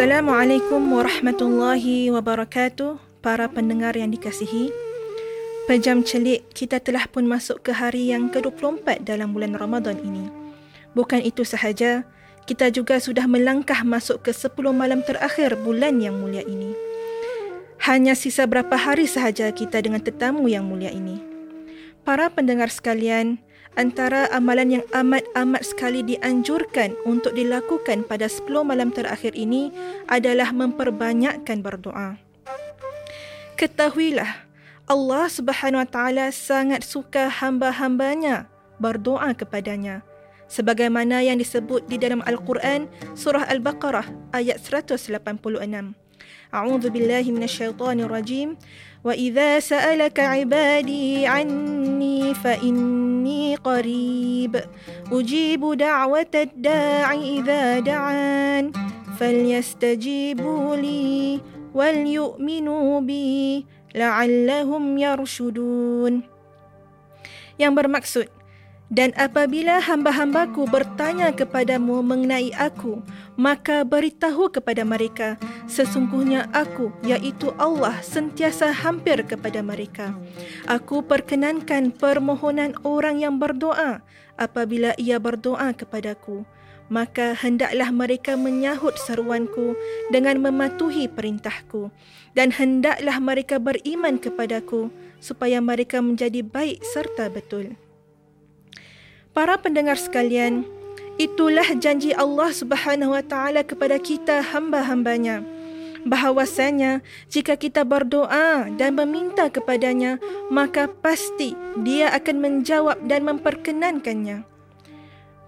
Assalamualaikum warahmatullahi wabarakatuh Para pendengar yang dikasihi. Pejam celik kita telah pun masuk ke hari yang ke-24 dalam bulan Ramadan ini. Bukan itu sahaja Kita juga sudah melangkah masuk ke 10 malam terakhir bulan yang mulia ini. Hanya sisa berapa hari sahaja kita dengan tetamu yang mulia ini. Para pendengar sekalian, antara amalan yang amat-amat sekali dianjurkan untuk dilakukan pada 10 malam terakhir ini adalah memperbanyakkan berdoa. Ketahuilah, Allah Subhanahu Wa Taala sangat suka hamba-hambanya berdoa kepadanya. Sebagaimana yang disebut di dalam Al-Quran surah Al-Baqarah ayat 186. A'udzu billahi minasyaitonir rajim. وإذا سألك عبادي عني فإني قريب. أجيب دعوة الداع إذا دعان. فليستجيبوا لي وليؤمنوا بي لعلهم يرشدون. Yang bermaksud Dan apabila hamba-hambaku bertanya kepadamu mengenai aku, maka beritahu kepada mereka, sesungguhnya aku, iaitu Allah, sentiasa hampir kepada mereka. Aku perkenankan permohonan orang yang berdoa apabila ia berdoa kepadaku. Maka hendaklah mereka menyahut seruanku dengan mematuhi perintahku. Dan hendaklah mereka beriman kepadaku supaya mereka menjadi baik serta betul. Para pendengar sekalian, itulah janji Allah Subhanahu Wa Taala kepada kita hamba-hambanya bahawasanya jika kita berdoa dan meminta kepadanya maka pasti dia akan menjawab dan memperkenankannya.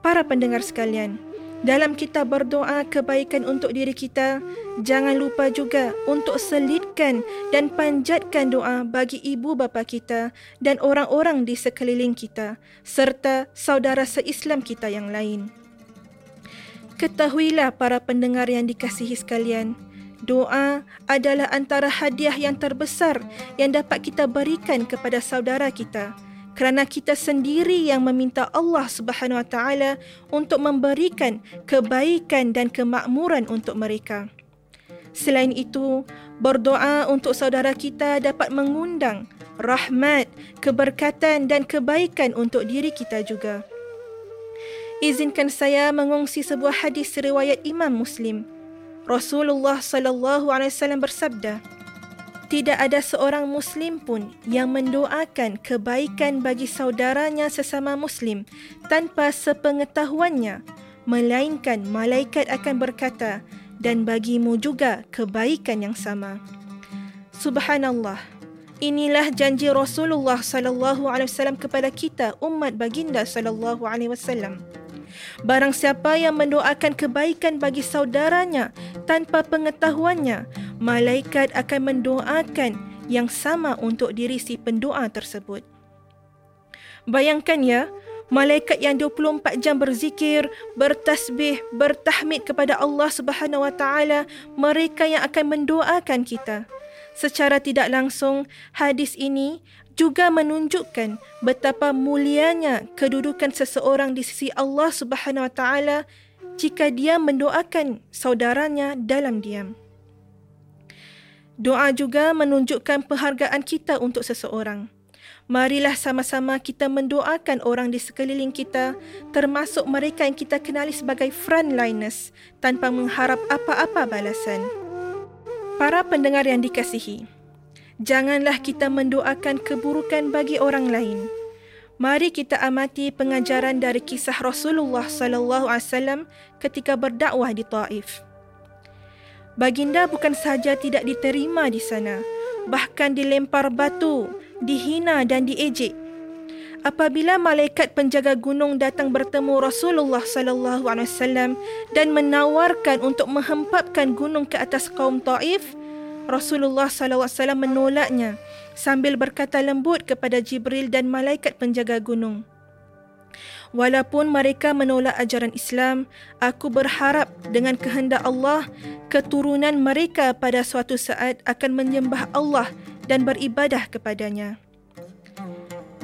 Para pendengar sekalian, dalam kita berdoa kebaikan untuk diri kita, jangan lupa juga untuk selitkan dan panjatkan doa bagi ibu bapa kita dan orang-orang di sekeliling kita serta saudara seislam kita yang lain. Ketahuilah para pendengar yang dikasihi sekalian, doa adalah antara hadiah yang terbesar yang dapat kita berikan kepada saudara kita kerana kita sendiri yang meminta Allah Subhanahu Wa Taala untuk memberikan kebaikan dan kemakmuran untuk mereka. Selain itu, berdoa untuk saudara kita dapat mengundang rahmat, keberkatan dan kebaikan untuk diri kita juga. Izinkan saya mengongsi sebuah hadis riwayat Imam Muslim. Rasulullah sallallahu alaihi wasallam bersabda, tidak ada seorang Muslim pun yang mendoakan kebaikan bagi saudaranya sesama Muslim tanpa sepengetahuannya, melainkan malaikat akan berkata, dan bagimu juga kebaikan yang sama. Subhanallah. Inilah janji Rasulullah sallallahu alaihi wasallam kepada kita umat baginda sallallahu alaihi wasallam. Barang siapa yang mendoakan kebaikan bagi saudaranya tanpa pengetahuannya, malaikat akan mendoakan yang sama untuk diri si pendoa tersebut. Bayangkan ya, malaikat yang 24 jam berzikir, bertasbih, bertahmid kepada Allah Subhanahu Wa Taala, mereka yang akan mendoakan kita. Secara tidak langsung, hadis ini juga menunjukkan betapa mulianya kedudukan seseorang di sisi Allah Subhanahu Wa Taala jika dia mendoakan saudaranya dalam diam. Doa juga menunjukkan penghargaan kita untuk seseorang. Marilah sama-sama kita mendoakan orang di sekeliling kita termasuk mereka yang kita kenali sebagai frontliners tanpa mengharap apa-apa balasan. Para pendengar yang dikasihi, janganlah kita mendoakan keburukan bagi orang lain. Mari kita amati pengajaran dari kisah Rasulullah sallallahu alaihi wasallam ketika berdakwah di Taif. Baginda bukan sahaja tidak diterima di sana, bahkan dilempar batu, dihina dan diejek. Apabila malaikat penjaga gunung datang bertemu Rasulullah sallallahu alaihi wasallam dan menawarkan untuk menghempapkan gunung ke atas kaum Taif, Rasulullah sallallahu alaihi wasallam menolaknya sambil berkata lembut kepada Jibril dan malaikat penjaga gunung. Walaupun mereka menolak ajaran Islam, aku berharap dengan kehendak Allah, keturunan mereka pada suatu saat akan menyembah Allah dan beribadah kepadanya.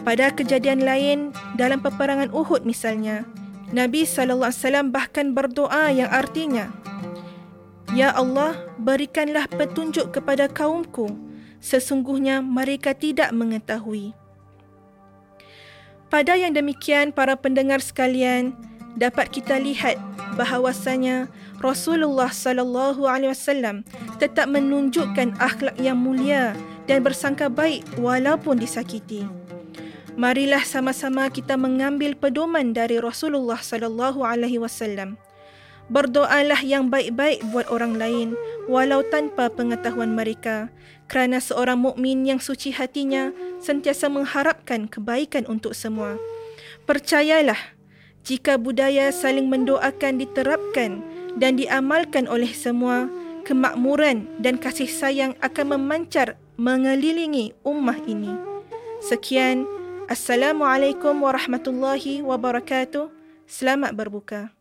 Pada kejadian lain, dalam peperangan Uhud misalnya, Nabi SAW bahkan berdoa yang artinya, Ya Allah, berikanlah petunjuk kepada kaumku. Sesungguhnya mereka tidak mengetahui. Pada yang demikian, para pendengar sekalian, dapat kita lihat bahawasanya Rasulullah sallallahu alaihi wasallam tetap menunjukkan akhlak yang mulia dan bersangka baik walaupun disakiti. Marilah sama-sama kita mengambil pedoman dari Rasulullah sallallahu alaihi wasallam. Berdoalah yang baik-baik buat orang lain walau tanpa pengetahuan mereka kerana seorang mukmin yang suci hatinya sentiasa mengharapkan kebaikan untuk semua. Percayalah jika budaya saling mendoakan diterapkan dan diamalkan oleh semua, kemakmuran dan kasih sayang akan memancar mengelilingi ummah ini. Sekian, Assalamualaikum warahmatullahi wabarakatuh. Selamat berbuka.